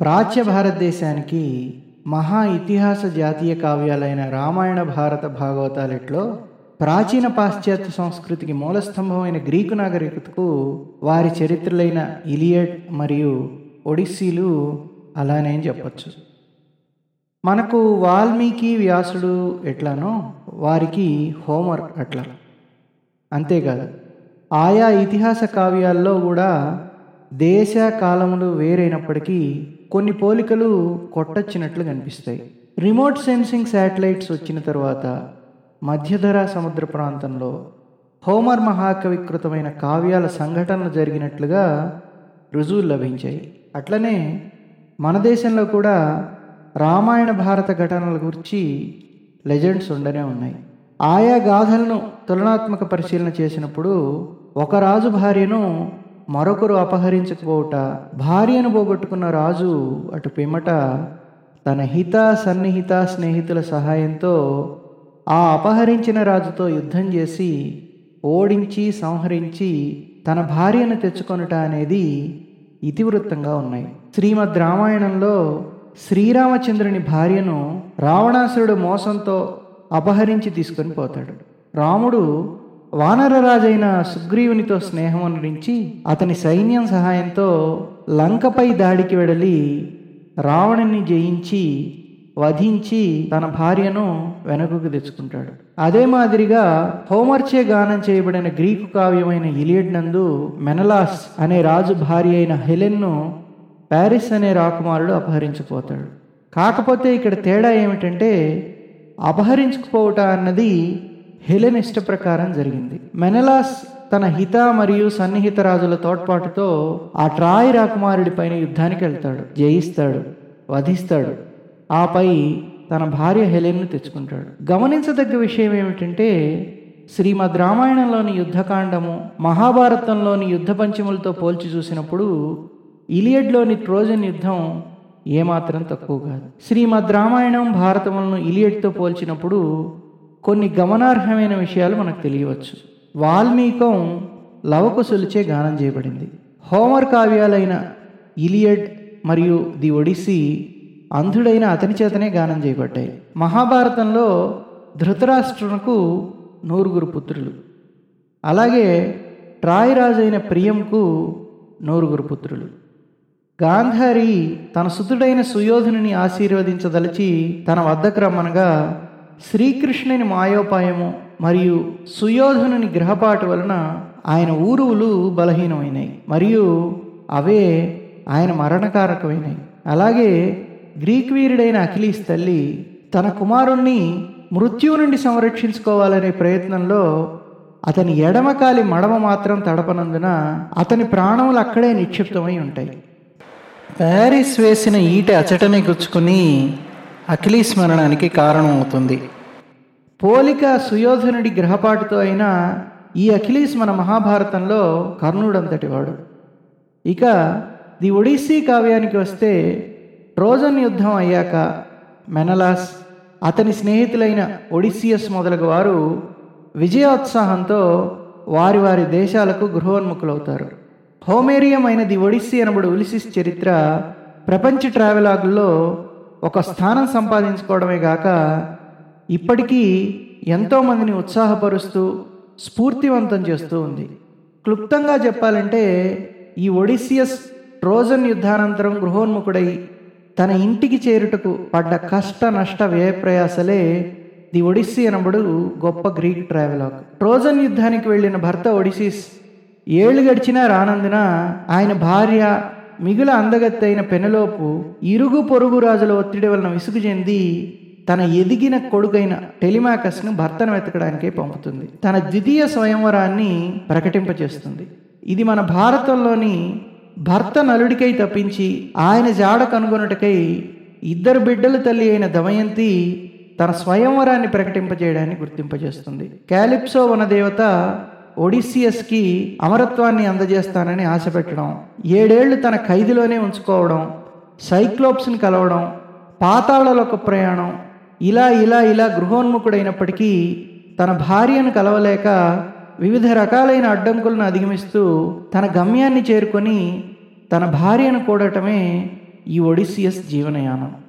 ప్రాచ్య భారతదేశానికి మహా ఇతిహాస జాతీయ కావ్యాలైన రామాయణ భారత భాగవతాలెట్లో ప్రాచీన పాశ్చాత్య సంస్కృతికి మూలస్తంభమైన గ్రీకు నాగరికతకు వారి చరిత్రలైన ఇలియట్ మరియు ఒడిస్సీలు అలానే చెప్పచ్చు. మనకు వాల్మీకి వ్యాసుడు ఎట్లానో వారికి హోమర్ అట్లా. అంతేకాదు ఆయా ఇతిహాస కావ్యాల్లో కూడా దేశ కాలములు వేరైనప్పటికీ కొన్ని పోలికలు కొట్టొచ్చినట్లు కనిపిస్తాయి. రిమోట్ సెన్సింగ్ శాటిలైట్స్ వచ్చిన తర్వాత మధ్యధరా సముద్ర ప్రాంతంలో హోమర్ మహాకవికృతమైన కావ్యాల సంఘటనలు జరిగినట్లుగా రుజువులు లభించాయి. అట్లనే మన దేశంలో కూడా రామాయణ భారత ఘటనల గురించి లెజెండ్స్ ఉండనే ఉన్నాయి. ఆయా గాథలను తులనాత్మక పరిశీలన చేసినప్పుడు ఒక రాజు భార్యను మరొకరు అపహరించకపోవుట భార్యను పోగొట్టుకున్న రాజు అటు పిమ్మట తన హిత సన్నిహిత స్నేహితుల సహాయంతో ఆ అపహరించిన రాజుతో యుద్ధం చేసి ఓడించి సంహరించి తన భార్యను తెచ్చుకొనుట అనేది ఇతివృత్తంగా ఉన్నాయి. శ్రీమద్ రామాయణంలో శ్రీరామచంద్రుని భార్యను రావణాసురుడు మోసంతో అపహరించి తీసుకొని పోతాడు. రాముడు వానరరాజైన సుగ్రీవునితో స్నేహం అనురించి అతని సైన్యం సహాయంతో లంకపై దాడికి వెడలి రావణుని జయించి వధించి తన భార్యను వెనకకు తెచ్చుకుంటాడు. అదే మాదిరిగా హోమర్చే గానం చేయబడిన గ్రీకు కావ్యమైన ఇలియడ్ నందు మెనలాస్ అనే రాజు భార్య అయిన హెలెన్ను ప్యారిస్ అనే రాకుమారుడు అపహరించిపోతాడు. కాకపోతే ఇక్కడ తేడా ఏమిటంటే అపహరించుకుపోవట అన్నది హెలెన్ ఇష్ట ప్రకారం జరిగింది. మెనలాస్ తన హిత మరియు సన్నిహిత రాజుల తోడ్పాటుతో ఆ ట్రాయ్ రాకుమారుడి పైన యుద్ధానికి వెళ్తాడు. జయిస్తాడు వధిస్తాడు. ఆపై తన భార్య హెలెన్ను తెచ్చుకుంటాడు. గమనించదగ్గ విషయం ఏమిటంటే శ్రీమద్ రామాయణంలోని యుద్ధకాండము మహాభారతంలోని యుద్ధ పంచములతో పోల్చి చూసినప్పుడు ఇలియడ్లోని ట్రోజన్ యుద్ధం ఏమాత్రం తక్కువ కాదు. శ్రీమద్ రామాయణం భారతములను ఇలియడ్తో పోల్చినప్పుడు కొన్ని గమనార్హమైన విషయాలు మనకు తెలియవచ్చు. వాల్మీకం లవకుశులచే గానం చేయబడింది. హోమర్ కావ్యాలైన ఇలియడ్ మరియు ది ఒడిస్సీ అంధుడైన అతని చేతనే గానం చేయబడ్డాయి. మహాభారతంలో ధృతరాష్ట్రునకు నూరుగురు పుత్రులు. అలాగే ట్రాయ్ రాజైన ప్రియంకు నూరుగురు పుత్రులు. గాంధారి తన సుతుడైన సుయోధనుని ఆశీర్వదించదలిచి తన వద్దకు రమ్మనగా శ్రీకృష్ణుని మాయోపాయము మరియు సుయోధనుని గ్రహపాటు వలన ఆయన ఊరువులు బలహీనమైనాయి మరియు అవే ఆయన మరణకారకమైనవి అలాగే గ్రీక్ వీరుడైన అఖిలీస్ తల్లి తన కుమారుణ్ణి మృత్యువు నుండి సంరక్షించుకోవాలనే ప్రయత్నంలో అతని ఎడమకాలి మడమ మాత్రం తడపనందున అతని ప్రాణములు అక్కడే నిక్షిప్తమై ఉంటాయి. ప్యారిస్ వేసిన ఈట అచటనే గుచ్చుకుని అఖిలీస్ మరణానికి కారణమవుతుంది. పోలిక సుయోధనుడి గ్రహపాటుతో అయినా ఈ అఖిలీస్ మన మహాభారతంలో కర్ణుడంతటి వాడు. ఇక ది ఒడిస్సీ కావ్యానికి వస్తే ట్రోజన్ యుద్ధం అయ్యాక మెనలాస్ అతని స్నేహితులైన ఒడిస్సియస్ మొదలగు వారు విజయోత్సాహంతో వారి వారి దేశాలకు గృహోన్ముఖులవుతారు. హోమేరియం అయిన ది ఒడిస్సీ అనబడు ఉలిసిస్ చరిత్ర ప్రపంచ ట్రావెలాగుల్లో ఒక స్థానం సంపాదించుకోవడమే గాక ఇప్పటికీ ఎంతోమందిని ఉత్సాహపరుస్తూ స్ఫూర్తివంతం చేస్తూ ఉంది. క్లుప్తంగా చెప్పాలంటే ఈ ఒడిసియస్ ట్రోజన్ యుద్ధానంతరం గృహోన్ముఖుడై తన ఇంటికి చేరుటకు పడ్డ కష్ట నష్ట వ్యయ ప్రయాసలే ది ఒడిస్సీ అనబడు గొప్ప గ్రీక్ ట్రావెలాగ్. ట్రోజన్ యుద్ధానికి వెళ్ళిన భర్త ఒడిసిస్ ఏళ్ళు గడిచినా రానందున ఆయన భార్య మిగుల అందగత్తైన పెనలోపు ఇరుగు పొరుగు రాజుల ఒత్తిడి వలన విసుగు చెంది తన ఎదిగిన కొడుకైన టెలిమాకస్ను భర్తను వెతకడానికే పంపుతుంది. తన ద్వితీయ స్వయంవరాన్ని ప్రకటింపచేస్తుంది ఇది మన భారతంలోని భర్త నలుడికై తప్పించి ఆయన జాడ కనుగొనుటకై ఇద్దరు బిడ్డల తల్లి అయిన దమయంతి తన స్వయంవరాన్ని ప్రకటింపజేయడాన్ని గుర్తింపజేస్తుంది. క్యాలిప్సో వనదేవత ఒడిసియస్కి అమరత్వాన్ని అందజేస్తానని ఆశ పెట్టడం ఏడేళ్ళు తన ఖైదులోనే ఉంచుకోవడం సైక్లోప్స్ని కలవడం పాతాళలోక ప్రయాణం ఇలా ఇలా ఇలా గృహోన్ముఖుడైనప్పటికీ తన భార్యను కలవలేక వివిధ రకాలైన అడ్డంకులను అధిగమిస్తూ తన గమ్యాన్ని చేరుకొని తన భార్యను కూడటమే ఈ ఒడిసియస్ జీవనయానం.